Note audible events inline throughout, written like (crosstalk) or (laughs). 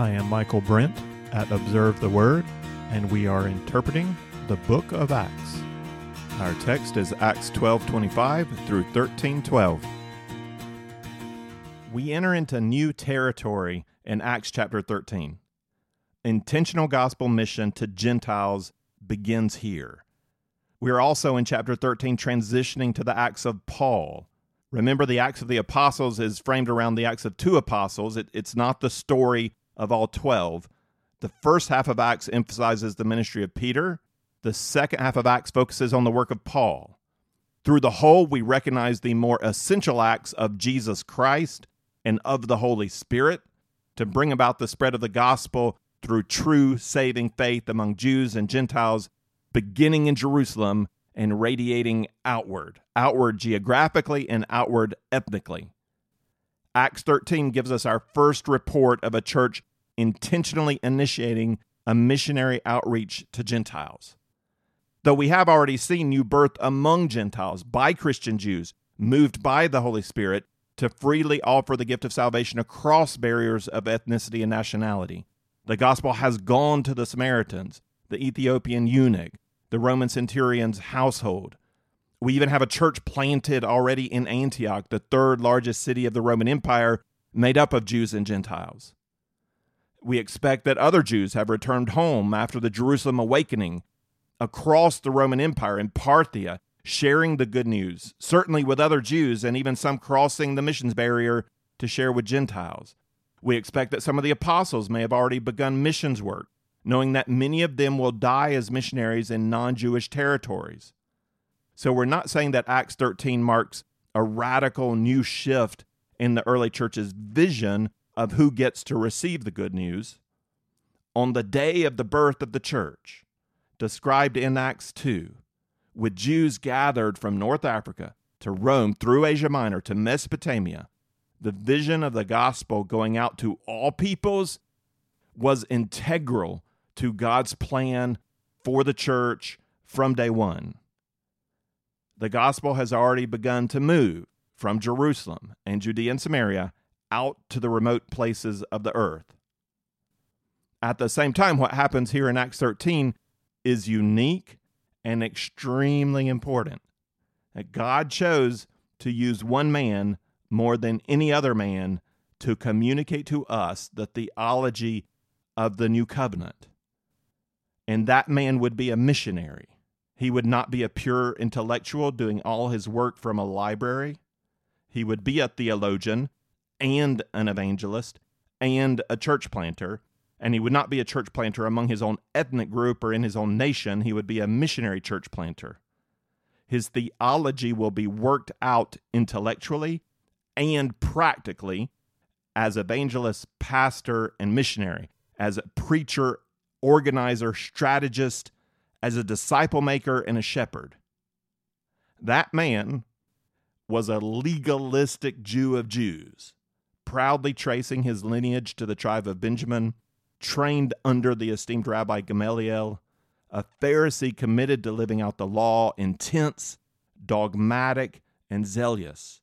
I am Michael Brent at Observe the Word, and we are interpreting the book of Acts. Our text is Acts 12:25 through 13:12. We enter into new territory in Acts chapter 13. Intentional gospel mission to Gentiles begins here. We are also in chapter 13 transitioning to the Acts of Paul. Remember, the Acts of the Apostles is framed around the Acts of two apostles. It, it's not the story of all 12. The first half of Acts emphasizes the ministry of Peter, the second half of Acts focuses on the work of Paul. Through the whole, we recognize the more essential acts of Jesus Christ and of the Holy Spirit to bring about the spread of the gospel through true saving faith among Jews and Gentiles, beginning in Jerusalem and radiating outward, outward geographically and outward ethnically. Acts 13 gives us our first report of a church intentionally initiating a missionary outreach to Gentiles. Though we have already seen new birth among Gentiles by Christian Jews, moved by the Holy Spirit to freely offer the gift of salvation across barriers of ethnicity and nationality. The gospel has gone to the Samaritans, the Ethiopian eunuch, the Roman centurion's household. We even have a church planted already in Antioch, the third largest city of the Roman Empire, made up of Jews and Gentiles. We expect that other Jews have returned home after the Jerusalem awakening across the Roman Empire in Parthia, sharing the good news, certainly with other Jews, and even some crossing the missions barrier to share with Gentiles. We expect that some of the apostles may have already begun missions work, knowing that many of them will die as missionaries in non Jewish territories. So we're not saying that Acts 13 marks a radical new shift in the early church's vision of who gets to receive the good news. On the day of the birth of the church, described in Acts 2, with Jews gathered from North Africa to Rome through Asia Minor to Mesopotamia, the vision of the gospel going out to all peoples was integral to God's plan for the church from day one. The gospel has already begun to move from Jerusalem and Judea and Samaria out to the remote places of the earth. At the same time, what happens here in Acts 13 is unique and extremely important. That God chose to use one man more than any other man to communicate to us the theology of the new covenant. And that man would be a missionary. He would not be a pure intellectual doing all his work from a library. He would be a theologian and an evangelist and a church planter. And he would not be a church planter among his own ethnic group or in his own nation. He would be a missionary church planter. His theology will be worked out intellectually and practically as evangelist, pastor, and missionary, as a preacher, organizer, strategist, as a disciple maker, and a shepherd. That man was a legalistic Jew of Jews proudly tracing his lineage to the tribe of Benjamin, trained under the esteemed Rabbi Gamaliel, a Pharisee committed to living out the law, intense, dogmatic, and zealous.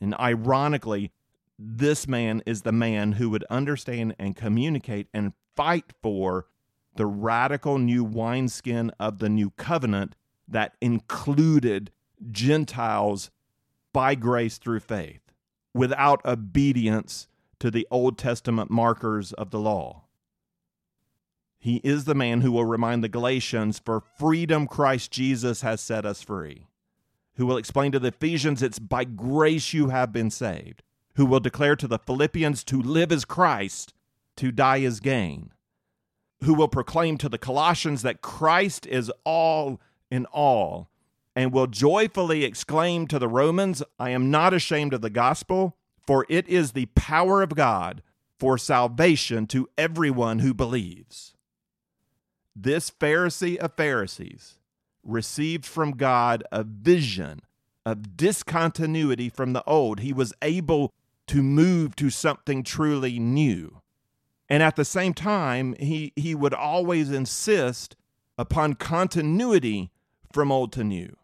And ironically, this man is the man who would understand and communicate and fight for the radical new wineskin of the new covenant that included Gentiles by grace through faith without obedience to the Old Testament markers of the law. He is the man who will remind the Galatians, for freedom Christ Jesus has set us free. Who will explain to the Ephesians, it's by grace you have been saved. Who will declare to the Philippians, to live as Christ, to die as gain. Who will proclaim to the Colossians that Christ is all in all and will joyfully exclaim to the Romans, I am not ashamed of the gospel, for it is the power of God for salvation to everyone who believes. This Pharisee of Pharisees received from God a vision of discontinuity from the old. He was able to move to something truly new. And at the same time, he, he would always insist upon continuity from old to new.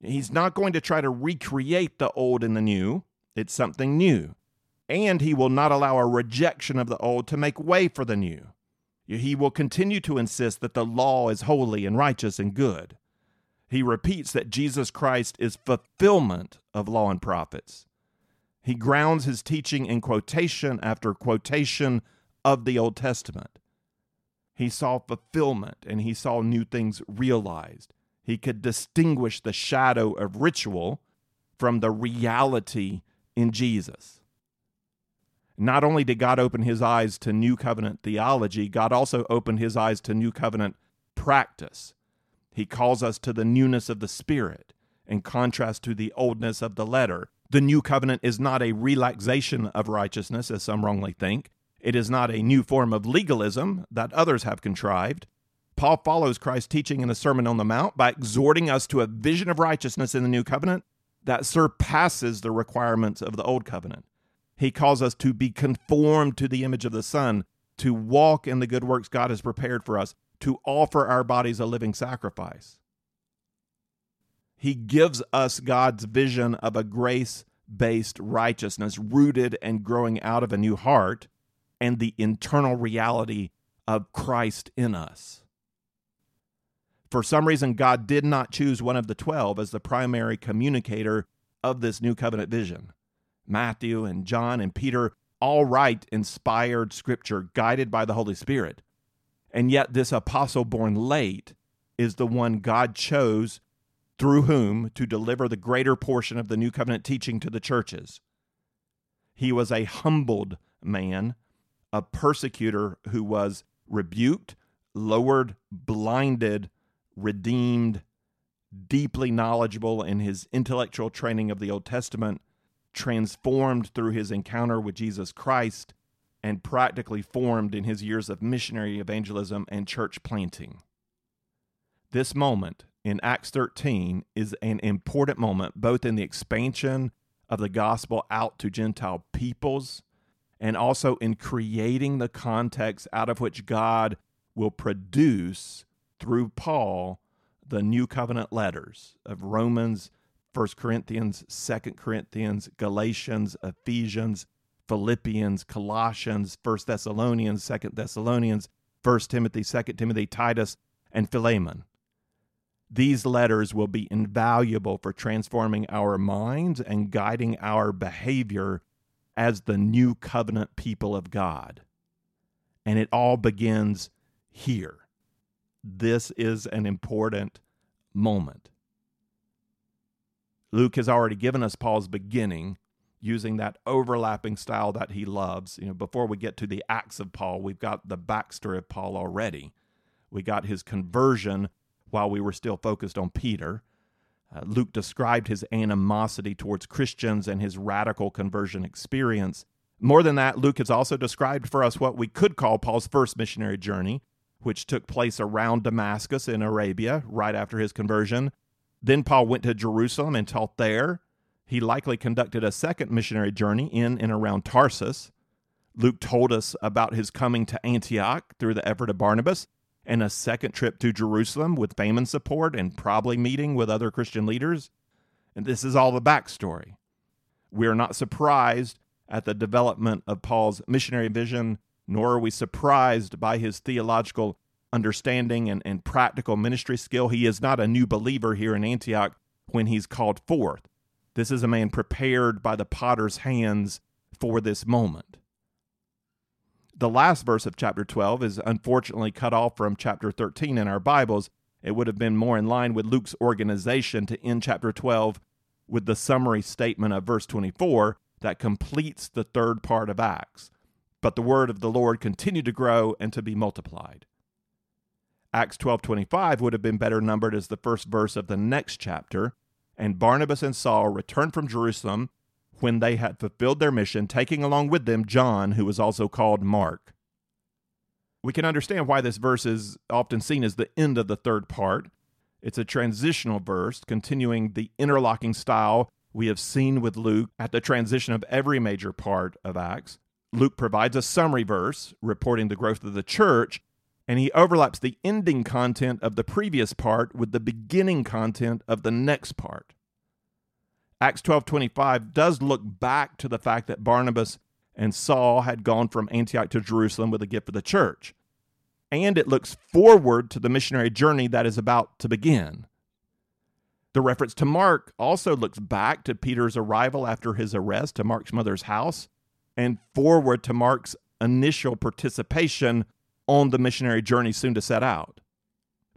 He's not going to try to recreate the old and the new. It's something new. and he will not allow a rejection of the old to make way for the new. He will continue to insist that the law is holy and righteous and good. He repeats that Jesus Christ is fulfillment of law and prophets. He grounds his teaching in quotation after quotation of the Old Testament. He saw fulfillment and he saw new things realized. He could distinguish the shadow of ritual from the reality in Jesus. Not only did God open his eyes to new covenant theology, God also opened his eyes to new covenant practice. He calls us to the newness of the Spirit in contrast to the oldness of the letter. The new covenant is not a relaxation of righteousness, as some wrongly think. It is not a new form of legalism that others have contrived. Paul follows Christ's teaching in the Sermon on the Mount by exhorting us to a vision of righteousness in the new covenant that surpasses the requirements of the old covenant. He calls us to be conformed to the image of the Son, to walk in the good works God has prepared for us, to offer our bodies a living sacrifice. He gives us God's vision of a grace based righteousness rooted and growing out of a new heart and the internal reality of Christ in us. For some reason, God did not choose one of the 12 as the primary communicator of this new covenant vision. Matthew and John and Peter all write inspired scripture guided by the Holy Spirit. And yet, this apostle born late is the one God chose through whom to deliver the greater portion of the new covenant teaching to the churches. He was a humbled man, a persecutor who was rebuked, lowered, blinded, redeemed, deeply knowledgeable in his intellectual training of the Old Testament, transformed through his encounter with Jesus Christ, and practically formed in his years of missionary evangelism and church planting. This moment in Acts 13 is an important moment both in the expansion of the gospel out to Gentile peoples and also in creating the context out of which God will produce through Paul the new covenant letters of Romans, 1 Corinthians, 2 Corinthians, Galatians, Ephesians, Philippians, Colossians, 1 Thessalonians, 2 Thessalonians, 1 Timothy, 2 Timothy, Titus, and Philemon. These letters will be invaluable for transforming our minds and guiding our behavior as the new covenant people of God. And it all begins here. This is an important moment. Luke has already given us Paul's beginning using that overlapping style that he loves. You know, before we get to the acts of Paul, we've got the backstory of Paul already. We got his conversion while we were still focused on Peter. Uh, Luke described his animosity towards Christians and his radical conversion experience. More than that, Luke has also described for us what we could call Paul's first missionary journey, which took place around Damascus in Arabia right after his conversion. Then Paul went to Jerusalem and taught there. He likely conducted a second missionary journey in and around Tarsus. Luke told us about his coming to Antioch through the effort of Barnabas and a second trip to Jerusalem with famine support and probably meeting with other Christian leaders. And this is all the backstory. We are not surprised at the development of Paul's missionary vision, nor are we surprised by his theological understanding and, and practical ministry skill. He is not a new believer here in Antioch when he's called forth. This is a man prepared by the potter's hands for this moment the last verse of chapter 12 is unfortunately cut off from chapter 13 in our Bibles. It would have been more in line with Luke's organization to end chapter 12 with the summary statement of verse 24 that completes the third part of Acts. But the word of the Lord continued to grow and to be multiplied. Acts 12:25 would have been better numbered as the first verse of the next chapter, and Barnabas and Saul returned from Jerusalem when they had fulfilled their mission, taking along with them John, who was also called Mark. We can understand why this verse is often seen as the end of the third part. It's a transitional verse, continuing the interlocking style we have seen with Luke at the transition of every major part of Acts. Luke provides a summary verse reporting the growth of the church, and he overlaps the ending content of the previous part with the beginning content of the next part. Acts 12:25 does look back to the fact that Barnabas and Saul had gone from Antioch to Jerusalem with a gift for the church. And it looks forward to the missionary journey that is about to begin. The reference to Mark also looks back to Peter's arrival after his arrest to Mark's mother's house and forward to Mark's initial participation on the missionary journey soon to set out.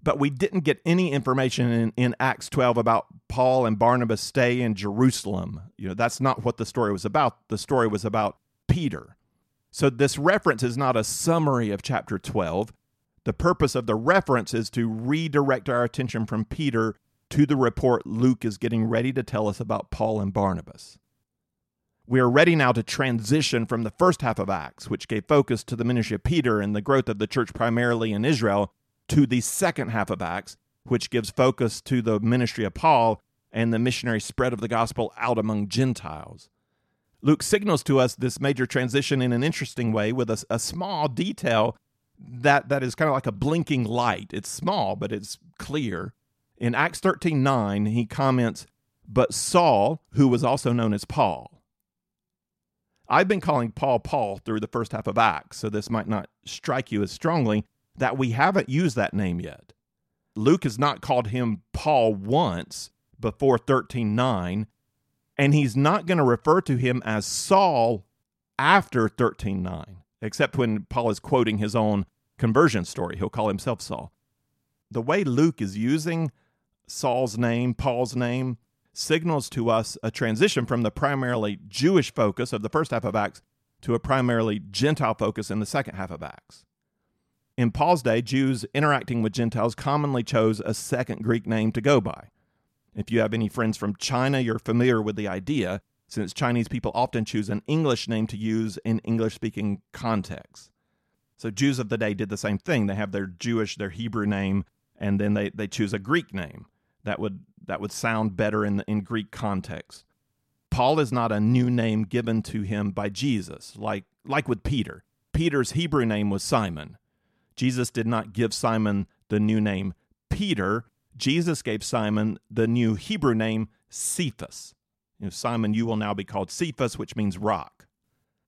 But we didn't get any information in, in Acts 12 about Paul and Barnabas stay in Jerusalem. You know, that's not what the story was about. The story was about Peter. So this reference is not a summary of chapter 12. The purpose of the reference is to redirect our attention from Peter to the report Luke is getting ready to tell us about Paul and Barnabas. We are ready now to transition from the first half of Acts, which gave focus to the ministry of Peter and the growth of the church primarily in Israel, to the second half of Acts, which gives focus to the ministry of Paul and the missionary spread of the gospel out among Gentiles. Luke signals to us this major transition in an interesting way with a, a small detail that, that is kind of like a blinking light. It's small, but it's clear. In Acts 13 9, he comments, But Saul, who was also known as Paul. I've been calling Paul Paul through the first half of Acts, so this might not strike you as strongly, that we haven't used that name yet. Luke has not called him Paul once before 13:9, and he's not going to refer to him as Saul after 13:9, except when Paul is quoting his own conversion story. He'll call himself Saul. The way Luke is using Saul's name, Paul's name, signals to us a transition from the primarily Jewish focus of the first half of Acts to a primarily Gentile focus in the second half of Acts. In Paul's day, Jews interacting with Gentiles commonly chose a second Greek name to go by. If you have any friends from China, you're familiar with the idea, since Chinese people often choose an English name to use in English speaking contexts. So Jews of the day did the same thing. They have their Jewish, their Hebrew name, and then they, they choose a Greek name that would that would sound better in in Greek context. Paul is not a new name given to him by Jesus, like like with Peter. Peter's Hebrew name was Simon. Jesus did not give Simon the new name Peter. Jesus gave Simon the new Hebrew name Cephas. You know, Simon, you will now be called Cephas, which means rock.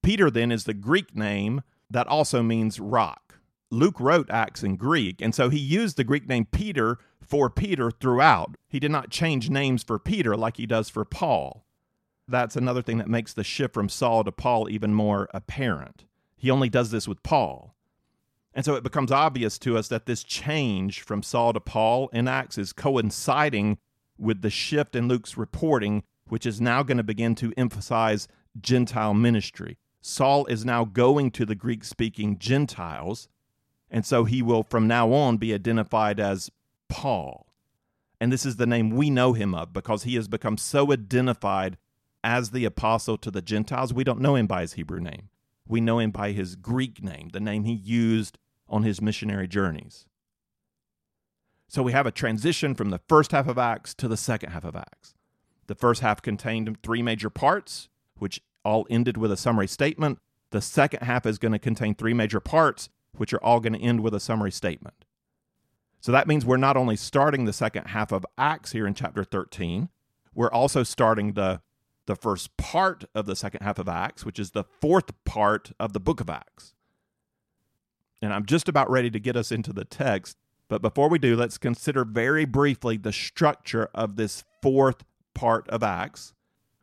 Peter then is the Greek name that also means rock. Luke wrote Acts in Greek, and so he used the Greek name Peter for Peter throughout. He did not change names for Peter like he does for Paul. That's another thing that makes the shift from Saul to Paul even more apparent. He only does this with Paul. And so it becomes obvious to us that this change from Saul to Paul in Acts is coinciding with the shift in Luke's reporting, which is now going to begin to emphasize Gentile ministry. Saul is now going to the Greek speaking Gentiles, and so he will from now on be identified as Paul. And this is the name we know him of because he has become so identified as the apostle to the Gentiles. We don't know him by his Hebrew name. We know him by his Greek name, the name he used on his missionary journeys. So we have a transition from the first half of Acts to the second half of Acts. The first half contained three major parts, which all ended with a summary statement. The second half is going to contain three major parts, which are all going to end with a summary statement. So that means we're not only starting the second half of Acts here in chapter 13, we're also starting the the first part of the second half of Acts, which is the fourth part of the book of Acts. And I'm just about ready to get us into the text. But before we do, let's consider very briefly the structure of this fourth part of Acts,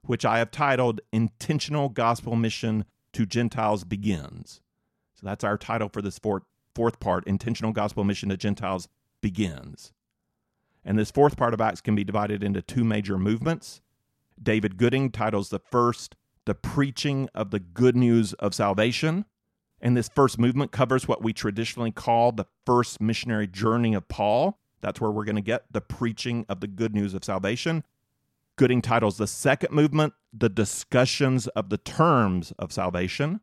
which I have titled Intentional Gospel Mission to Gentiles Begins. So that's our title for this fourth, fourth part Intentional Gospel Mission to Gentiles Begins. And this fourth part of Acts can be divided into two major movements. David Gooding titles the first The Preaching of the Good News of Salvation, and this first movement covers what we traditionally call the first missionary journey of Paul. That's where we're going to get the preaching of the good news of salvation. Gooding titles the second movement, The Discussions of the Terms of Salvation.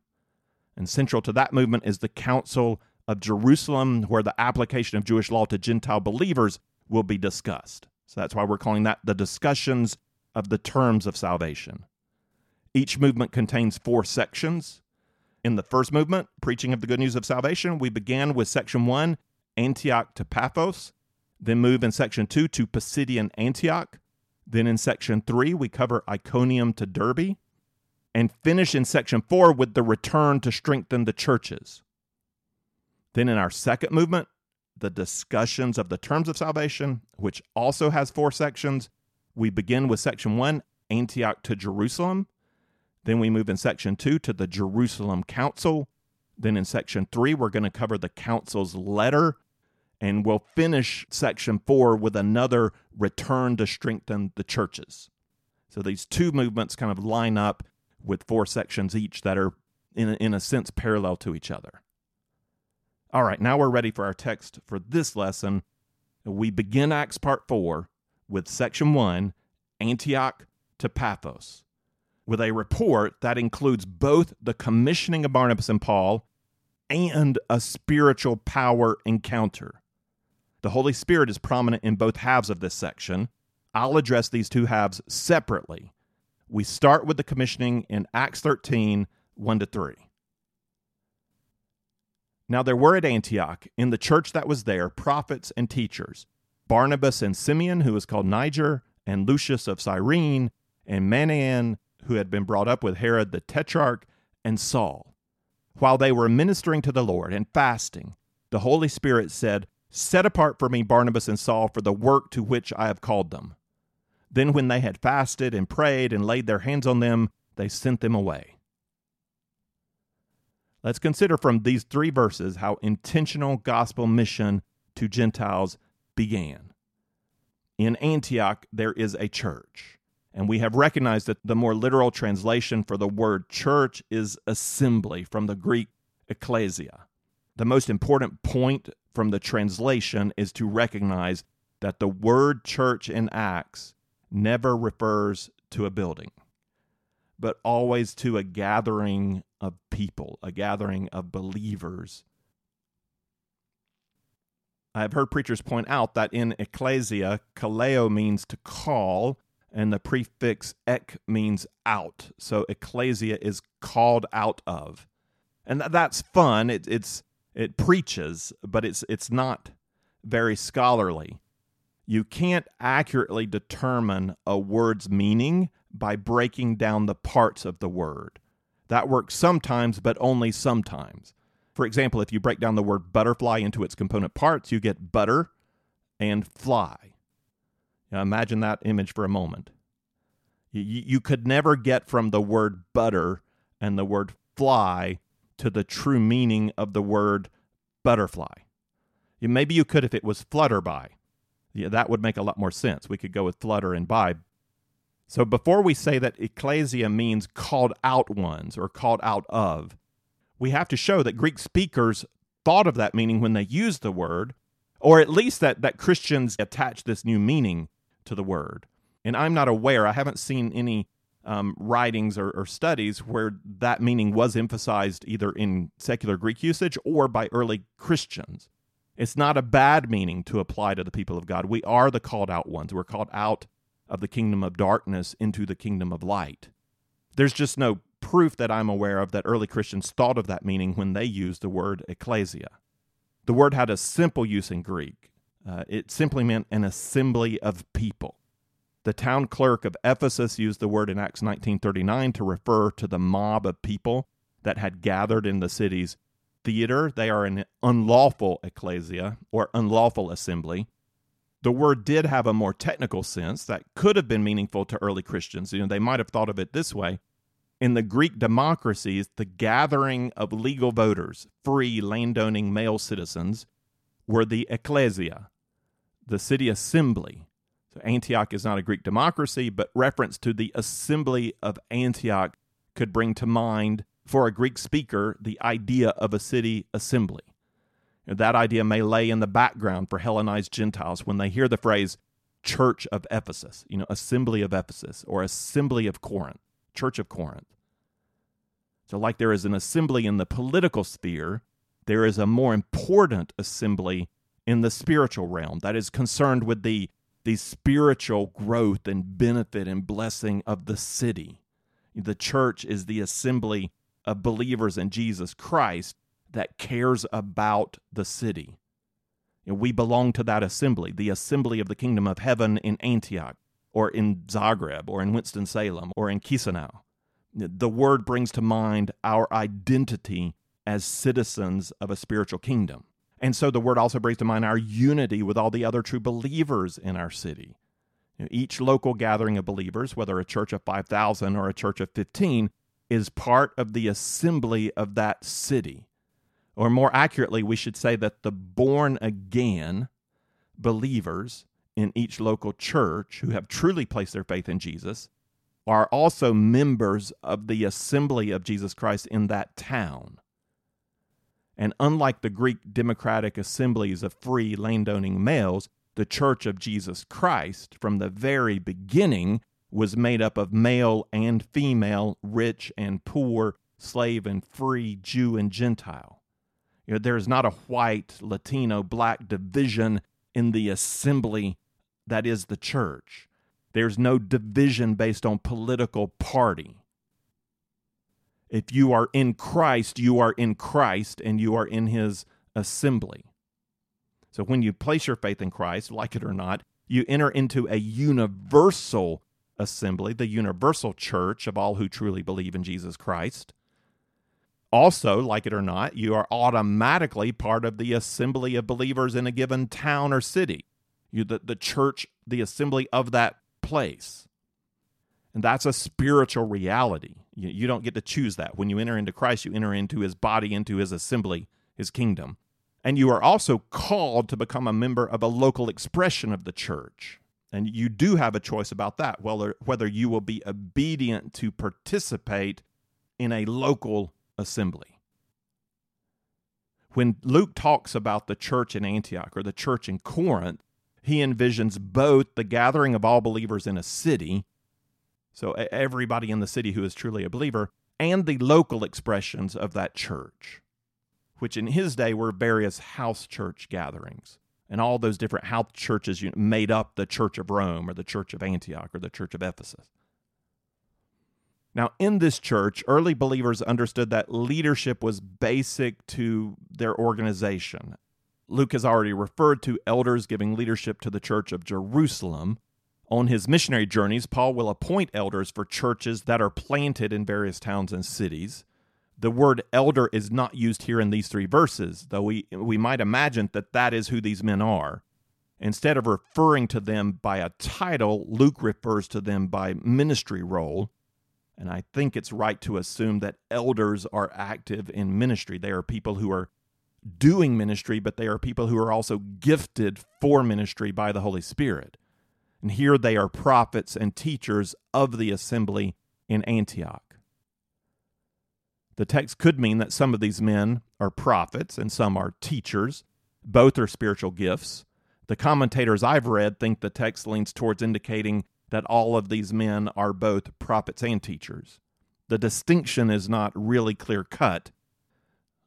And central to that movement is the Council of Jerusalem, where the application of Jewish law to Gentile believers will be discussed. So that's why we're calling that the discussions of the terms of salvation. Each movement contains four sections in the first movement, preaching of the good news of salvation, we began with section one, Antioch to Paphos, then move in section two to Pisidian Antioch. Then in section three, we cover Iconium to Derbe. and finish in section four with the return to strengthen the churches. Then in our second movement, the discussions of the terms of salvation, which also has four sections. We begin with section one, Antioch to Jerusalem. Then we move in section two to the Jerusalem Council. Then in section three, we're going to cover the council's letter. And we'll finish section four with another return to strengthen the churches. So these two movements kind of line up with four sections each that are, in a, in a sense, parallel to each other. All right, now we're ready for our text for this lesson. We begin Acts part 4 with section 1, Antioch to Paphos, with a report that includes both the commissioning of Barnabas and Paul and a spiritual power encounter. The Holy Spirit is prominent in both halves of this section. I'll address these two halves separately. We start with the commissioning in Acts 13 1 to 3. Now there were at Antioch, in the church that was there, prophets and teachers Barnabas and Simeon, who was called Niger, and Lucius of Cyrene, and Manaen, who had been brought up with Herod the Tetrarch, and Saul. While they were ministering to the Lord and fasting, the Holy Spirit said, Set apart for me Barnabas and Saul for the work to which I have called them. Then, when they had fasted and prayed and laid their hands on them, they sent them away. Let's consider from these three verses how intentional gospel mission to Gentiles began. In Antioch, there is a church, and we have recognized that the more literal translation for the word church is assembly from the Greek ecclesia. The most important point from the translation is to recognize that the word church in Acts never refers to a building, but always to a gathering of people, a gathering of believers. I have heard preachers point out that in ecclesia, kaleo means to call, and the prefix ek means out. So ecclesia is called out of. And that's fun. It, it's it preaches, but it's it's not very scholarly. You can't accurately determine a word's meaning by breaking down the parts of the word. That works sometimes, but only sometimes. For example, if you break down the word butterfly into its component parts, you get butter and fly. Now imagine that image for a moment. You, you could never get from the word butter and the word fly to the true meaning of the word butterfly. Maybe you could if it was flutterby. Yeah, that would make a lot more sense. We could go with flutter and by, so before we say that ecclesia means called out ones or called out of, we have to show that Greek speakers thought of that meaning when they used the word, or at least that, that Christians attach this new meaning to the word. And I'm not aware, I haven't seen any um, writings or, or studies where that meaning was emphasized either in secular Greek usage or by early Christians. It's not a bad meaning to apply to the people of God. We are the called out ones. We're called out of the kingdom of darkness into the kingdom of light. There's just no proof that I'm aware of that early Christians thought of that meaning when they used the word ecclesia. The word had a simple use in Greek. Uh, it simply meant an assembly of people. The town clerk of Ephesus used the word in Acts 19:39 to refer to the mob of people that had gathered in the city's theater. They are an unlawful ecclesia or unlawful assembly. The word did have a more technical sense that could have been meaningful to early Christians. You know, they might have thought of it this way. In the Greek democracies, the gathering of legal voters, free landowning male citizens, were the ecclesia, the city assembly. So Antioch is not a Greek democracy, but reference to the assembly of Antioch could bring to mind, for a Greek speaker, the idea of a city assembly. That idea may lay in the background for Hellenized Gentiles when they hear the phrase Church of Ephesus, you know, Assembly of Ephesus or Assembly of Corinth, Church of Corinth. So, like there is an assembly in the political sphere, there is a more important assembly in the spiritual realm that is concerned with the, the spiritual growth and benefit and blessing of the city. The church is the assembly of believers in Jesus Christ that cares about the city. Know, we belong to that assembly, the assembly of the kingdom of heaven in Antioch, or in Zagreb, or in Winston-Salem, or in Chisinau. The word brings to mind our identity as citizens of a spiritual kingdom. And so the word also brings to mind our unity with all the other true believers in our city. Each local gathering of believers, whether a church of 5,000 or a church of 15, is part of the assembly of that city. Or more accurately, we should say that the born again believers in each local church who have truly placed their faith in Jesus are also members of the assembly of Jesus Christ in that town. And unlike the Greek democratic assemblies of free landowning males, the Church of Jesus Christ, from the very beginning, was made up of male and female, rich and poor, slave and free, Jew and Gentile. You know, there is not a white, Latino, black division in the assembly that is the church. There's no division based on political party. If you are in Christ, you are in Christ and you are in his assembly. So when you place your faith in Christ, like it or not, you enter into a universal assembly, the universal church of all who truly believe in Jesus Christ. Also, like it or not, you are automatically part of the assembly of believers in a given town or city. You the, the church, the assembly of that place. And that's a spiritual reality. You, you don't get to choose that. When you enter into Christ, you enter into his body, into his assembly, his kingdom. And you are also called to become a member of a local expression of the church. And you do have a choice about that, whether, whether you will be obedient to participate in a local assembly. When Luke talks about the church in Antioch or the church in Corinth, he envisions both the gathering of all believers in a city so everybody in the city who is truly a believer, and the local expressions of that church, which in his day were various house church gatherings. And all those different house churches made up the Church of Rome or the Church of Antioch or the Church of Ephesus. Now, in this church, early believers understood that leadership was basic to their organization. Luke has already referred to elders giving leadership to the church of Jerusalem, on his missionary journeys, Paul will appoint elders for churches that are planted in various towns and cities. The word elder is not used here in these three verses, though we, we might imagine that that is who these men are. Instead of referring to them by a title, Luke refers to them by ministry role. And I think it's right to assume that elders are active in ministry. They are people who are doing ministry, but they are people who are also gifted for ministry by the Holy Spirit. And here they are prophets and teachers of the assembly in Antioch. The text could mean that some of these men are prophets and some are teachers. Both are spiritual gifts. The commentators I've read think the text leans towards indicating that all of these men are both prophets and teachers. The distinction is not really clear cut.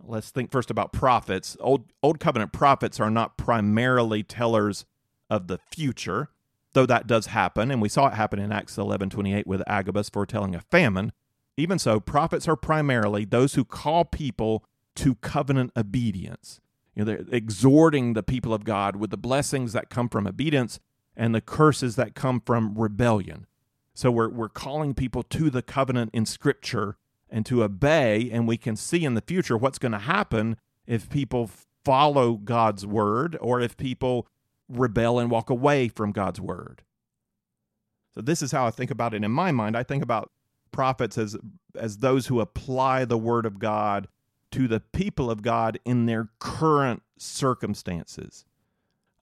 Let's think first about prophets. Old, Old Covenant prophets are not primarily tellers of the future though that does happen, and we saw it happen in Acts 11 28 with Agabus foretelling a famine, even so, prophets are primarily those who call people to covenant obedience. You know, they're exhorting the people of God with the blessings that come from obedience and the curses that come from rebellion. So we're, we're calling people to the covenant in Scripture and to obey, and we can see in the future what's going to happen if people follow God's word or if people rebel and walk away from God's word. So this is how I think about it in my mind. I think about prophets as as those who apply the word of God to the people of God in their current circumstances.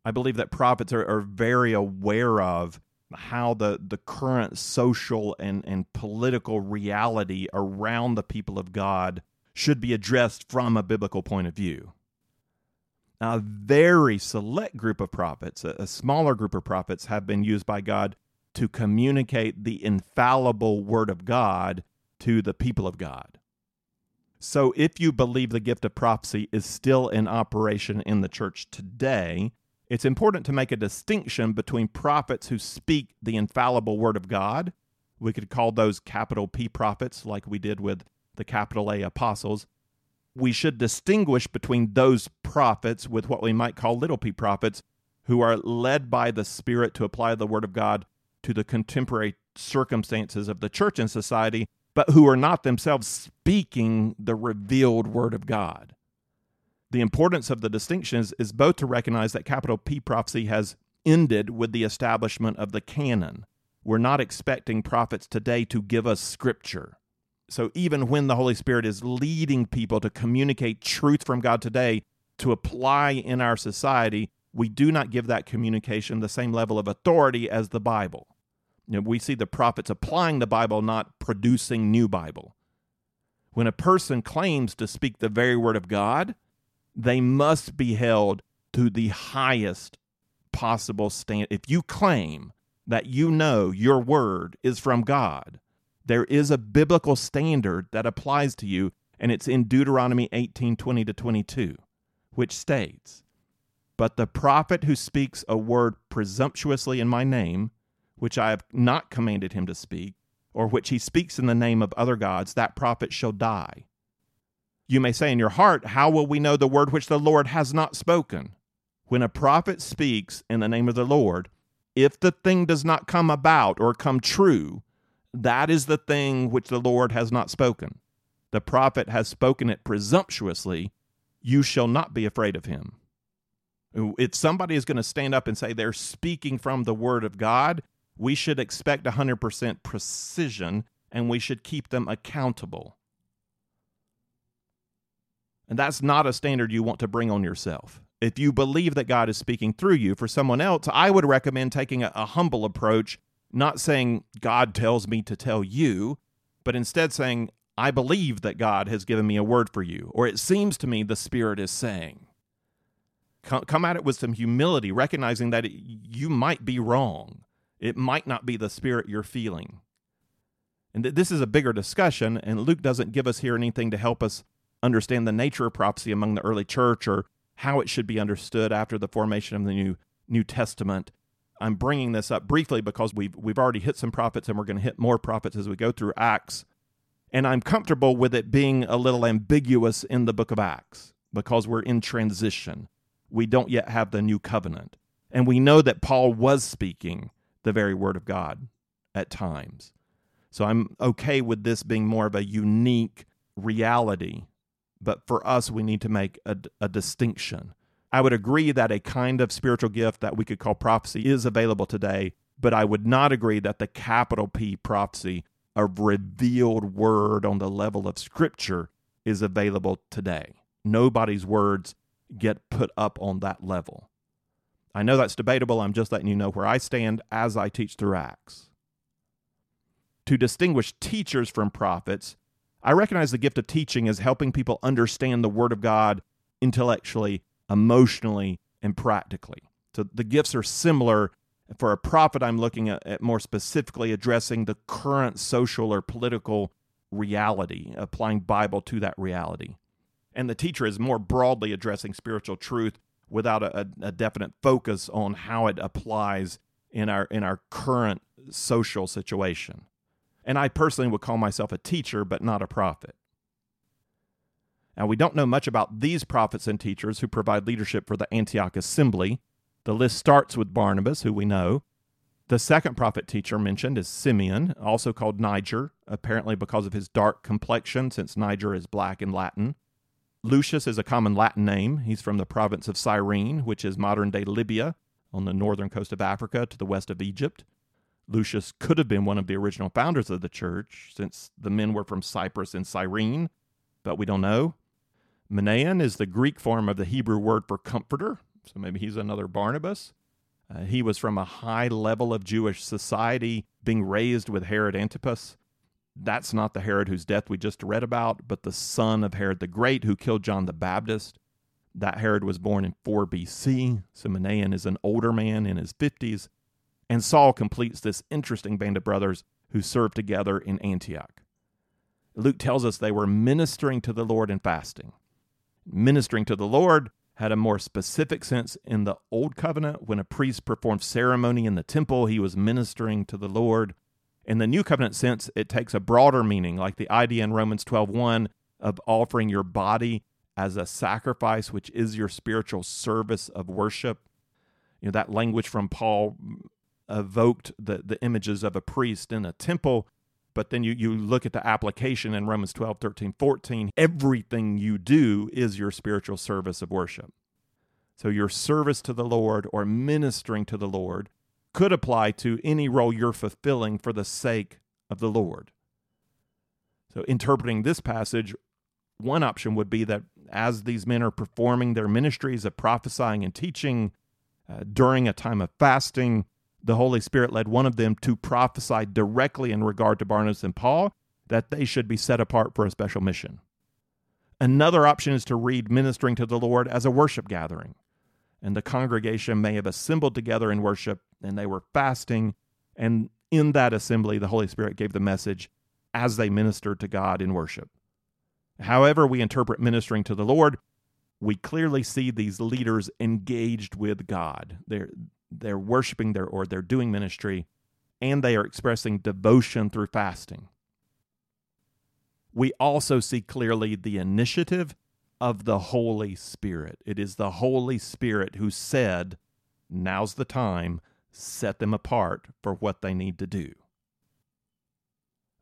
I believe that prophets are, are very aware of how the, the current social and, and political reality around the people of God should be addressed from a biblical point of view Now, a very select group of prophets, a, a smaller group of prophets, have been used by God to communicate the infallible word of God to the people of God. So, if you believe the gift of prophecy is still in operation in the church today, it's important to make a distinction between prophets who speak the infallible word of God. We could call those capital P prophets, like we did with the capital A apostles, we should distinguish between those prophets with what we might call little p prophets who are led by the Spirit to apply the Word of God to the contemporary circumstances of the church and society, but who are not themselves speaking the revealed word of God. The importance of the distinctions is both to recognize that capital P prophecy has ended with the establishment of the canon. We're not expecting prophets today to give us scripture. So even when the Holy Spirit is leading people to communicate truth from God today to apply in our society, we do not give that communication the same level of authority as the Bible. You know, we see the prophets applying the Bible, not producing new Bible. When a person claims to speak the very word of God, they must be held to the highest possible standard. If you claim that you know your word is from God, there is a biblical standard that applies to you, and it's in Deuteronomy 18 20 to 22, which states, But the prophet who speaks a word presumptuously in my name, which I have not commanded him to speak, or which he speaks in the name of other gods, that prophet shall die. You may say in your heart, How will we know the word which the Lord has not spoken? When a prophet speaks in the name of the Lord, if the thing does not come about or come true, that is the thing which the Lord has not spoken. The prophet has spoken it presumptuously. You shall not be afraid of him. If somebody is going to stand up and say they're speaking from the word of God, we should expect 100% precision and we should keep them accountable. And that's not a standard you want to bring on yourself. If you believe that God is speaking through you for someone else, I would recommend taking a, a humble approach not saying God tells me to tell you, but instead saying, I believe that God has given me a word for you, or it seems to me the Spirit is saying. Come, come at it with some humility, recognizing that it, you might be wrong. It might not be the Spirit you're feeling. And th- this is a bigger discussion, and Luke doesn't give us here anything to help us understand the nature of prophecy among the early church or how it should be understood after the formation of the New, New Testament. I'm bringing this up briefly because we've we've already hit some prophets and we're going to hit more prophets as we go through Acts. And I'm comfortable with it being a little ambiguous in the book of Acts because we're in transition. We don't yet have the new covenant. And we know that Paul was speaking the very word of God at times. So I'm okay with this being more of a unique reality. But for us, we need to make a, a distinction I would agree that a kind of spiritual gift that we could call prophecy is available today, but I would not agree that the capital P prophecy, a revealed word on the level of Scripture, is available today. Nobody's words get put up on that level. I know that's debatable. I'm just letting you know where I stand as I teach through Acts. To distinguish teachers from prophets, I recognize the gift of teaching as helping people understand the Word of God intellectually emotionally, and practically. So the gifts are similar. For a prophet, I'm looking at, at more specifically addressing the current social or political reality, applying Bible to that reality. And the teacher is more broadly addressing spiritual truth without a, a, definite focus on how it applies in our in our current social situation. And I personally would call myself a teacher, but not a prophet. Now, we don't know much about these prophets and teachers who provide leadership for the Antioch assembly. The list starts with Barnabas, who we know. The second prophet teacher mentioned is Simeon, also called Niger, apparently because of his dark complexion, since Niger is black in Latin. Lucius is a common Latin name. He's from the province of Cyrene, which is modern day Libya, on the northern coast of Africa to the west of Egypt. Lucius could have been one of the original founders of the church, since the men were from Cyprus and Cyrene, but we don't know. Manaen is the Greek form of the Hebrew word for comforter, so maybe he's another Barnabas. Uh, he was from a high level of Jewish society, being raised with Herod Antipas. That's not the Herod whose death we just read about, but the son of Herod the Great who killed John the Baptist. That Herod was born in 4 BC, so Manaen is an older man in his 50s. And Saul completes this interesting band of brothers who served together in Antioch. Luke tells us they were ministering to the Lord and fasting ministering to the Lord had a more specific sense in the Old Covenant. When a priest performed ceremony in the temple, he was ministering to the Lord. In the New Covenant sense, it takes a broader meaning, like the idea in Romans 12:1 of offering your body as a sacrifice, which is your spiritual service of worship. You know, that language from Paul evoked the, the images of a priest in a temple but then you, you look at the application in Romans 12, 13, 14. Everything you do is your spiritual service of worship. So your service to the Lord or ministering to the Lord could apply to any role you're fulfilling for the sake of the Lord. So, interpreting this passage, one option would be that as these men are performing their ministries of prophesying and teaching uh, during a time of fasting, the Holy Spirit led one of them to prophesy directly in regard to Barnabas and Paul that they should be set apart for a special mission. Another option is to read ministering to the Lord as a worship gathering. And the congregation may have assembled together in worship and they were fasting. And in that assembly, the Holy Spirit gave the message as they ministered to God in worship. However, we interpret ministering to the Lord, we clearly see these leaders engaged with God. They're, they're worshiping their, or they're doing ministry, and they are expressing devotion through fasting. We also see clearly the initiative of the Holy Spirit. It is the Holy Spirit who said, Now's the time, set them apart for what they need to do.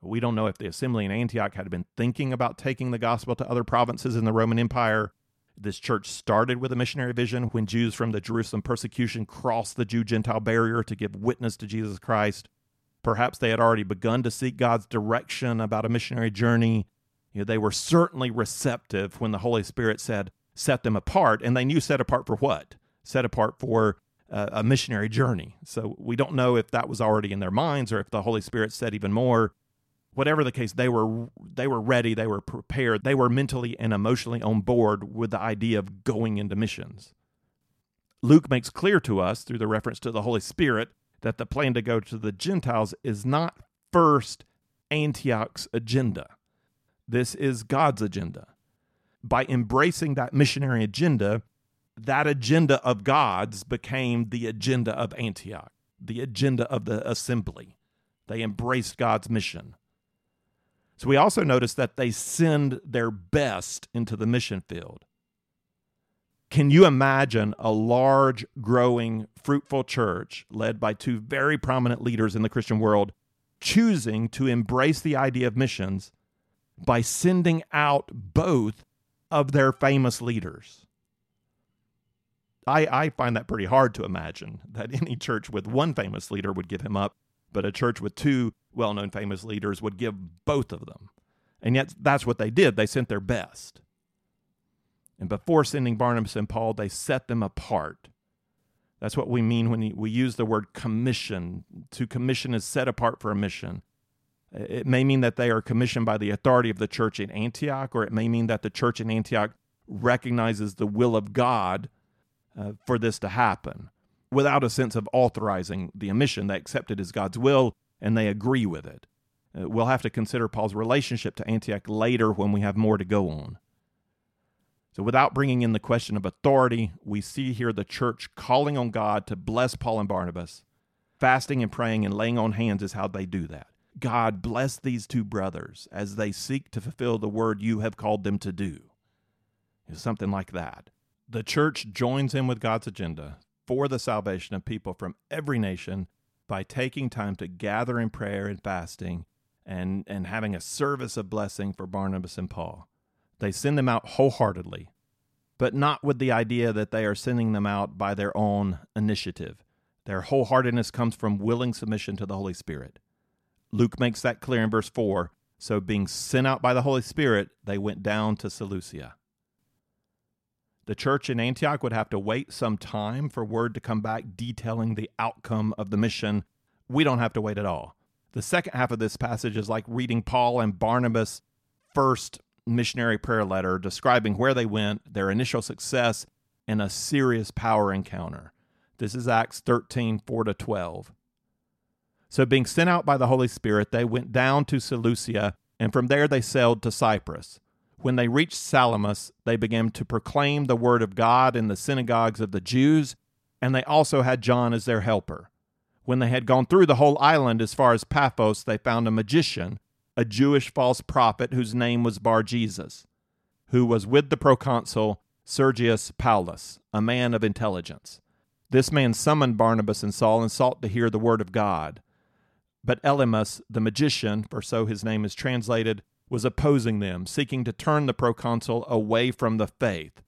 We don't know if the assembly in Antioch had been thinking about taking the gospel to other provinces in the Roman Empire. This church started with a missionary vision when Jews from the Jerusalem persecution crossed the Jew Gentile barrier to give witness to Jesus Christ. Perhaps they had already begun to seek God's direction about a missionary journey. You know, they were certainly receptive when the Holy Spirit said, set them apart. And they knew set apart for what? Set apart for uh, a missionary journey. So we don't know if that was already in their minds or if the Holy Spirit said even more whatever the case they were they were ready they were prepared they were mentally and emotionally on board with the idea of going into missions. Luke makes clear to us through the reference to the holy spirit that the plan to go to the gentiles is not first antioch's agenda. This is god's agenda. By embracing that missionary agenda that agenda of god's became the agenda of antioch the agenda of the assembly. They embraced god's mission so we also notice that they send their best into the mission field. Can you imagine a large, growing, fruitful church led by two very prominent leaders in the Christian world choosing to embrace the idea of missions by sending out both of their famous leaders? I, I find that pretty hard to imagine that (laughs) any church with one famous leader would give him up but a church with two well known famous leaders would give both of them. And yet that's what they did. They sent their best. And before sending Barnabas and Paul, they set them apart. That's what we mean when we use the word commission. To commission is set apart for a mission. It may mean that they are commissioned by the authority of the church in Antioch, or it may mean that the church in Antioch recognizes the will of God uh, for this to happen without a sense of authorizing the omission. They accept it as God's will and they agree with it. Uh, we'll have to consider Paul's relationship to Antioch later when we have more to go on. So, without bringing in the question of authority, we see here the church calling on God to bless Paul and Barnabas. Fasting and praying and laying on hands is how they do that. God bless these two brothers as they seek to fulfill the word you have called them to do. It's something like that. The church joins in with God's agenda for the salvation of people from every nation by taking time to gather in prayer and fasting and, and having a service of blessing for Barnabas and Paul. They send them out wholeheartedly, but not with the idea that they are sending them out by their own initiative. Their wholeheartedness comes from willing submission to the Holy Spirit. Luke makes that clear in verse 4. So, being sent out by the Holy Spirit, they went down to Seleucia. The church in Antioch would have to wait some time for word to come back detailing the outcome of the mission. We don't have to wait at all. The second half of this passage is like reading Paul and Barnabas' first missionary prayer letter describing where they went, their initial success, and a serious power encounter. This is Acts 13 4 to 12. So, being sent out by the Holy Spirit, they went down to Seleucia, and from there they sailed to Cyprus. When they reached Salamis, they began to proclaim the word of God in the synagogues of the Jews, and they also had John as their helper. When they had gone through the whole island as far as Paphos, they found a magician, a Jewish false prophet whose name was Bar Jesus, who was with the proconsul Sergius Paulus, a man of intelligence. This man summoned Barnabas and Saul and sought to hear the word of God. But Elymas, the magician, for so his name is translated, was opposing them, seeking to turn the proconsul away from the faith.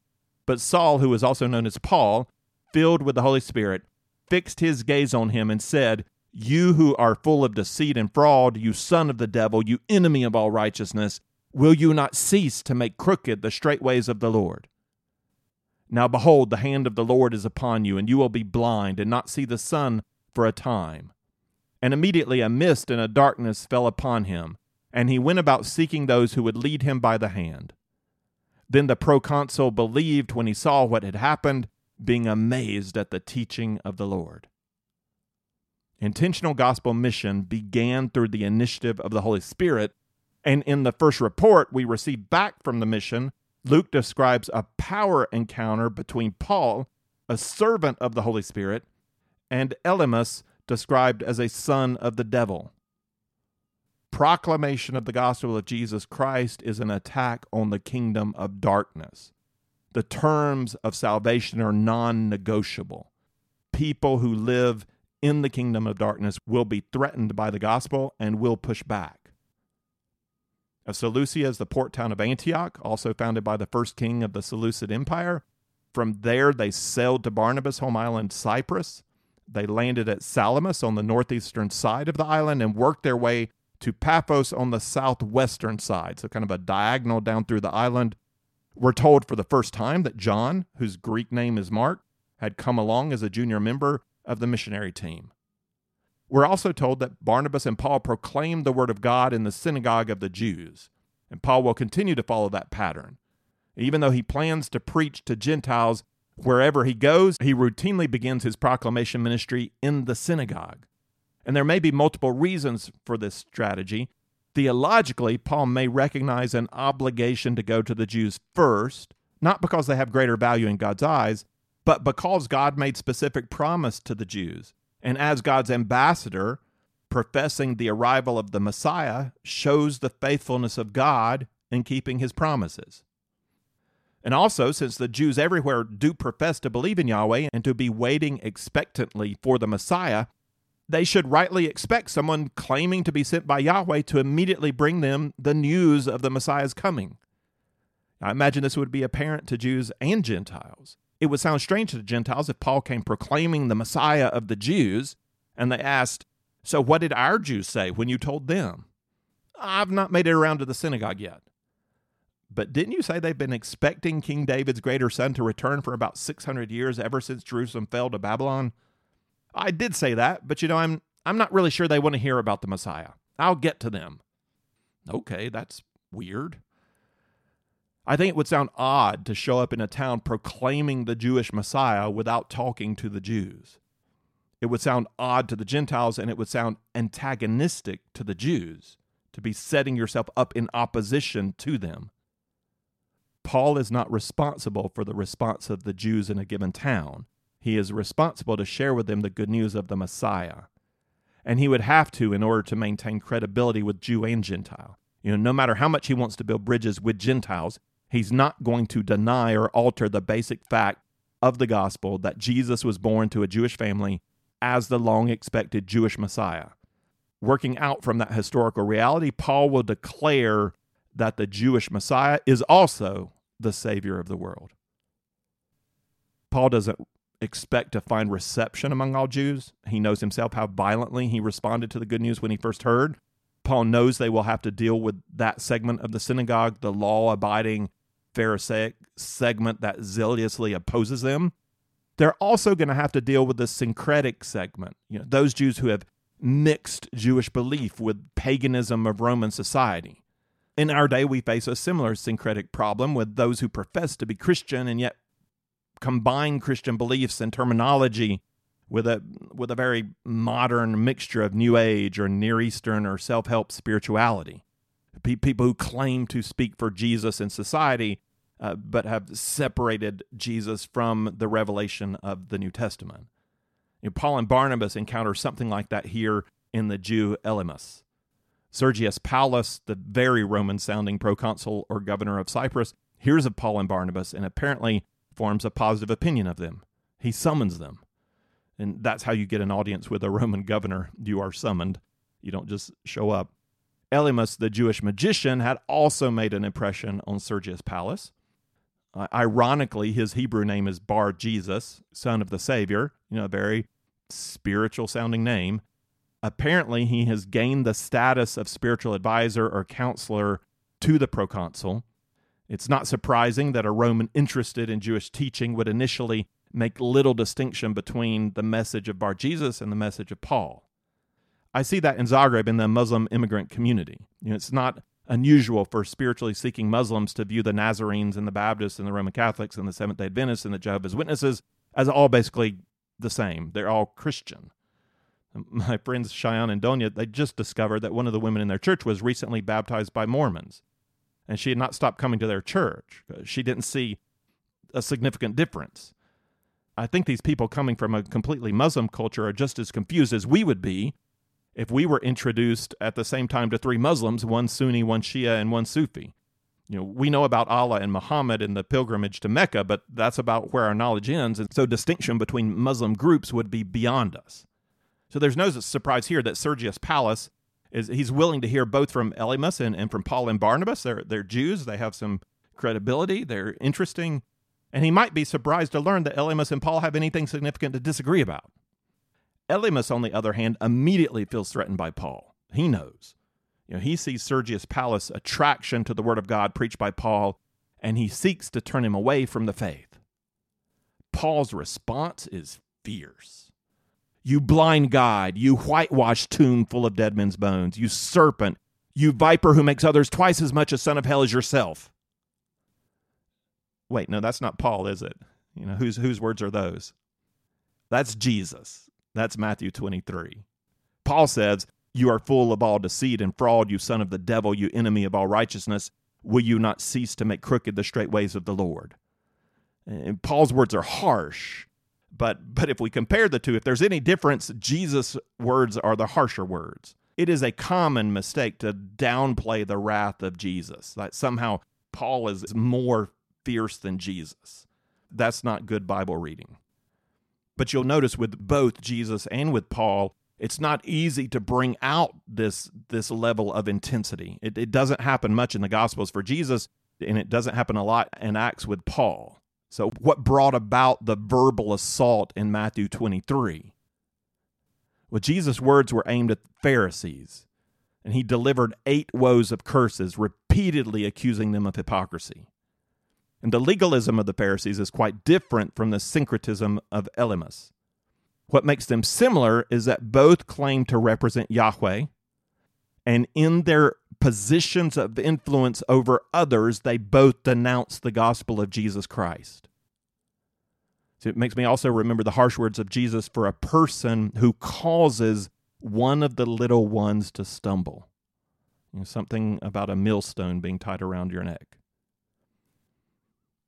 But Saul, who was also known as Paul, filled with the Holy Spirit, fixed his gaze on him and said, You who are full of deceit and fraud, you son of the devil, you enemy of all righteousness, will you not cease to make crooked the straight ways of the Lord? Now behold, the hand of the Lord is upon you, and you will be blind and not see the sun for a time. And immediately a mist and a darkness fell upon him, and he went about seeking those who would lead him by the hand. Then the proconsul believed when he saw what had happened, being amazed at the teaching of the Lord. Intentional gospel mission began through the initiative of the Holy Spirit, and in the first report we received back from the mission Luke describes a power encounter between Paul, a servant of the Holy Spirit, and Elymas, described as a son of the devil. Proclamation of the gospel of Jesus Christ is an attack on the kingdom of darkness. The terms of salvation are non negotiable. People who live in the kingdom of darkness will be threatened by the gospel and will push back. Seleucia is the port town of Antioch, also founded by the first king of the Seleucid Empire. From there, they sailed to Barnabas' home island, Cyprus. They landed at Salamis on the northeastern side of the island and worked their way to Paphos on the southwestern side, so kind of a diagonal down through the island. We're told for the first time that John, whose Greek name is Mark, had come along as a junior member of the missionary team. We're also told that Barnabas and Paul proclaimed the word of God in the synagogue of the Jews, and Paul will continue to follow that pattern. Even though he plans to preach to Gentiles wherever he goes, he routinely begins his proclamation ministry in the synagogue. And there may be multiple reasons for this strategy. Theologically, Paul may recognize an obligation to go to the Jews first, not because they have greater value in God's eyes, but because God made specific promise to the Jews and as God's ambassador, professing the arrival of the Messiah shows the faithfulness of God in keeping his promises. And also, since the Jews everywhere do profess to believe in Yahweh and to be waiting expectantly for the Messiah, they should rightly expect someone claiming to be sent by Yahweh to immediately bring them the news of the Messiah's coming. I imagine this would be apparent to Jews and Gentiles. It would sound strange to the Gentiles if Paul came proclaiming the Messiah of the Jews and they asked, So what did our Jews say when you told them? I've not made it around to the synagogue yet. But didn't you say they've been expecting King David's greater son to return for about 600 years ever since Jerusalem fell to Babylon? I did say that, but you know, I'm I'm not really sure they want to hear about the Messiah. I'll get to them. Okay, that's weird. I think it would sound odd to show up in a town proclaiming the Jewish Messiah without talking to the Jews. It would sound odd to the Gentiles and it would sound antagonistic to the Jews to be setting yourself up in opposition to them. Paul is not responsible for the response of the Jews in a given town. He is responsible to share with them the good news of the Messiah. And he would have to in order to maintain credibility with Jew and Gentile. You know, no matter how much he wants to build bridges with Gentiles, he's not going to deny or alter the basic fact of the gospel that Jesus was born to a Jewish family as the long expected Jewish Messiah. Working out from that historical reality, Paul will declare that the Jewish Messiah is also the Savior of the world. Paul doesn't expect to find reception among all Jews. He knows himself how violently he responded to the good news when he first heard. Paul knows they will have to deal with that segment of the synagogue, the law abiding Pharisaic segment that zealously opposes them, they're also going to have to deal with the syncretic segment. You know, those Jews who have mixed Jewish belief with paganism of Roman society. In our day, we face a similar syncretic problem with those who profess to be Christian and yet combine Christian beliefs and terminology with a with a very modern mixture of New Age or Near Eastern or self help spirituality. People who claim to speak for Jesus in society uh, but have separated Jesus from the revelation of the New Testament. You know, Paul and Barnabas encounter something like that here in the Jew Elymas. Sergius Paulus, the very Roman sounding proconsul or governor of Cyprus, hears of Paul and Barnabas and apparently forms a positive opinion of them. He summons them. And that's how you get an audience with a Roman governor. You are summoned. You don't just show up. Elymas, the Jewish magician, had also made an impression on Sergius Paulus. Uh, ironically, his Hebrew name is Bar Jesus, son of the Savior, you know, a very spiritual sounding name. Apparently, he has gained the status of spiritual advisor or counselor to the proconsul. It's not surprising that a Roman interested in Jewish teaching would initially make little distinction between the message of Bar Jesus and the message of Paul. I see that in Zagreb in the Muslim immigrant community. You know, it's not unusual for spiritually seeking Muslims to view the Nazarenes and the Baptists and the Roman Catholics and the Seventh day Adventists and the Jehovah's Witnesses as all basically the same. They're all Christian. My friends Cheyenne and Donia, they just discovered that one of the women in their church was recently baptized by Mormons. And she had not stopped coming to their church. Uh, she didn't see a significant difference. I think these people coming from a completely Muslim culture are just as confused as we would be if we were introduced at the same time to three Muslims, one Sunni, one Shia, and one Sufi. You know, we know about Allah and Muhammad and the pilgrimage to Mecca, but that's about where our knowledge ends. And so distinction between Muslim groups would be beyond us. So there's no surprise here that Sergius Paulus is he's willing to hear both from Elymas and, and from Paul and Barnabas. They're they're Jews, they have some credibility, they're interesting, and he might be surprised to learn that Elymas and Paul have anything significant to disagree about. Elymas, on the other hand, immediately feels threatened by Paul. He knows. You know, he sees Sergius Paulus' attraction to the word of God preached by Paul, and he seeks to turn him away from the faith. Paul's response is fierce. You blind guide, you whitewashed tomb full of dead men's bones, you serpent, you viper who makes others twice as much a son of hell as yourself. Wait, no, that's not Paul, is it? You know, whose whose words are those? That's Jesus. That's Matthew 23. Paul says, You are full of all deceit and fraud, you son of the devil, you enemy of all righteousness. Will you not cease to make crooked the straight ways of the Lord? And Paul's words are harsh, but but if we compare the two, if there's any difference, Jesus' words are the harsher words. It is a common mistake to downplay the wrath of Jesus. That somehow Paul is more fierce than Jesus. That's not good Bible reading. But you'll notice with both Jesus and with Paul, it's not easy to bring out this this level of intensity. It, it doesn't happen much in the Gospels for Jesus, and it doesn't happen a lot in Acts with Paul. So, what brought about the verbal assault in Matthew 23? Well, Jesus' words were aimed at Pharisees, and he delivered eight woes of curses, repeatedly accusing them of hypocrisy. And the legalism of the Pharisees is quite different from the syncretism of Elymas. What makes them similar is that both claim to represent Yahweh, and in their positions of influence over others, they both denounce the gospel of Jesus Christ. So it makes me also remember the harsh words of Jesus for a person who causes one of the little ones to stumble. You know, something about a millstone being tied around your neck.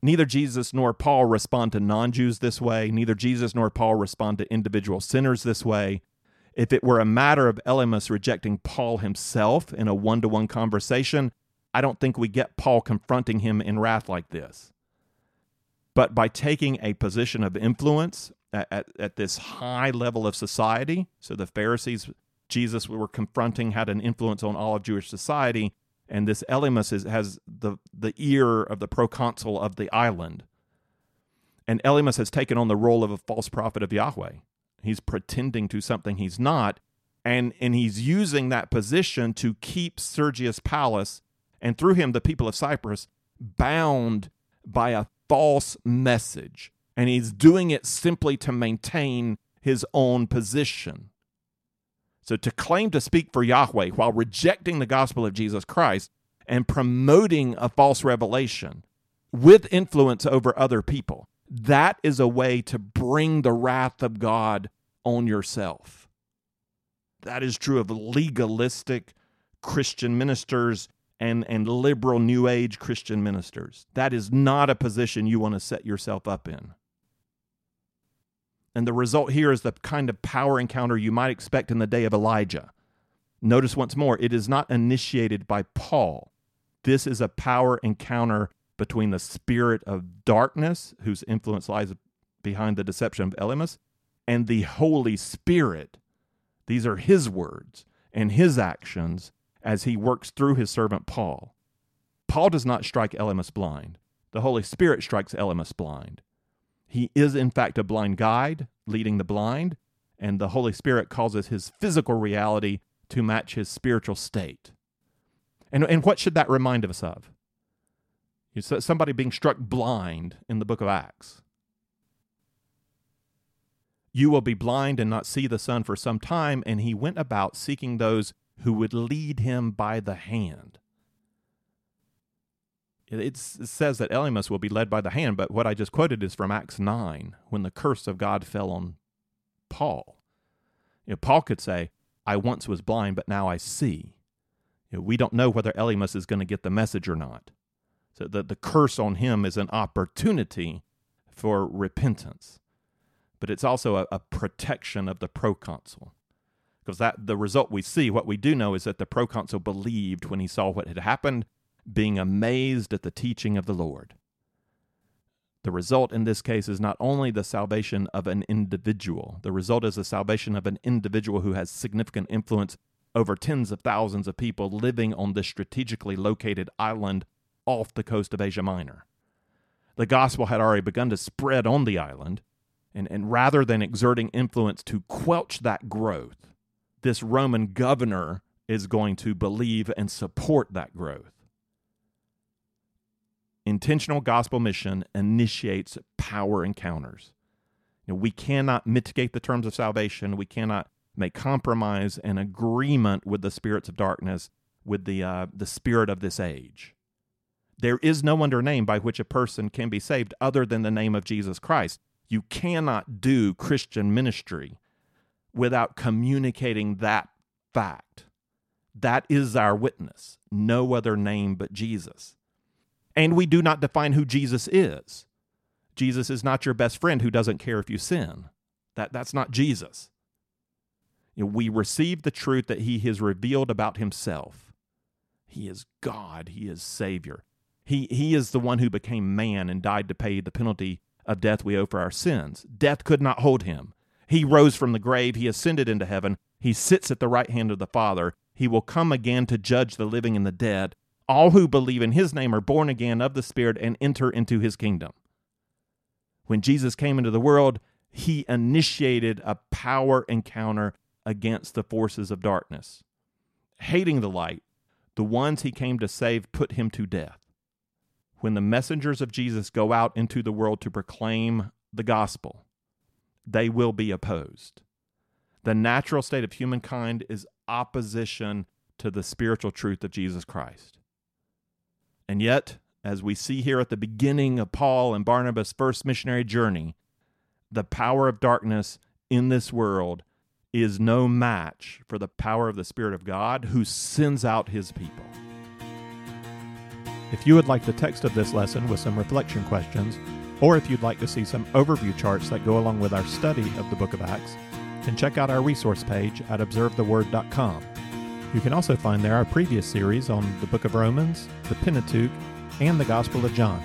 Neither Jesus nor Paul respond to non Jews this way. Neither Jesus nor Paul respond to individual sinners this way. If it were a matter of Elymas rejecting Paul himself in a one to one conversation, I don't think we get Paul confronting him in wrath like this. But by taking a position of influence at, at, at, this high level of society, so the Pharisees Jesus were confronting had an influence on all of Jewish society, and this Elymas is, has the, the ear of the proconsul of the island. And Elymas has taken on the role of a false prophet of Yahweh. He's pretending to something he's not, and, and he's using that position to keep Sergius Paulus and through him the people of Cyprus bound by a false message. And he's doing it simply to maintain his own position. So to claim to speak for Yahweh while rejecting the gospel of Jesus Christ and promoting a false revelation with influence over other people, that is a way to bring the wrath of God on yourself. That is true of legalistic Christian ministers and, and liberal New Age Christian ministers. That is not a position you want to set yourself up in. And the result here is the kind of power encounter you might expect in the day of Elijah. Notice once more, it is not initiated by Paul. This is a power encounter between the spirit of darkness, whose influence lies behind the deception of Elymas, and the Holy Spirit. These are his words. and his actions as he works through his servant Paul. Paul does not strike Elymas blind. The Holy Spirit strikes Elymas blind. He is, in fact, a blind guide leading the blind, and the Holy Spirit causes his physical reality to match his spiritual state. And, and what should that remind us of? You somebody being struck blind in the book of Acts. You will be blind and not see the sun for some time. And he went about seeking those who would lead him by the hand. it says that Elymas will be led by the hand, but what I just quoted is from Acts 9, when the curse of God fell on Paul. You know, Paul could say, I once was blind, but now I see. You know, we don't know whether Elymas is going to get the message or not. The, the curse on him is an opportunity for repentance. But it's also a, a protection of the proconsul. Because that the result we see what we do know is that the proconsul believed when he saw what had happened being amazed at the teaching of the lord. The result in this case is not only the salvation of an individual the result is the salvation of an individual who has significant influence over tens of thousands of people living on this strategically located island off the coast of asia minor the gospel had already begun to spread on the island and, and rather than exerting influence to quelch that growth, this Roman governor is going to believe and support that growth. Intentional gospel mission initiates power encounters. We cannot mitigate the terms of salvation. We cannot make compromise and agreement with the spirits of darkness, with the, uh, the spirit of this age. There is no other name by which a person can be saved other than the name of Jesus Christ. You cannot do Christian ministry without communicating that fact. That is our witness. No other name but Jesus. And we do not define who Jesus is. Jesus is not your best friend who doesn't care if you sin. That, that's not Jesus. You know, we receive the truth that he has revealed about himself. He is God, he is Savior. He, he is the one who became man and died to pay the penalty of death we owe for our sins. Death could not hold him. He rose from the grave, he ascended into heaven, he sits at the right hand of the Father. He will come again to judge the living and the dead. All who believe in his name are born again of the Spirit and enter into his kingdom. When Jesus came into the world, he initiated a power encounter against the forces of darkness. Hating the light, the ones he came to save put him to death when the messengers of Jesus go out into the world to proclaim the gospel, they will be opposed. The natural state of humankind is opposition to the spiritual truth of Jesus Christ. And yet, as we see here at the beginning of Paul and Barnabas' first missionary journey, the power of darkness in this world is no match for the power of the Spirit of God who sends out his people. If you would like the text of this lesson with some reflection questions, or if you'd like to see some overview charts that go along with our study of the book of Acts, then check out our resource page at observetheword.com. You can also find there our previous series on the book of Romans, the Pentateuch, and the Gospel of John.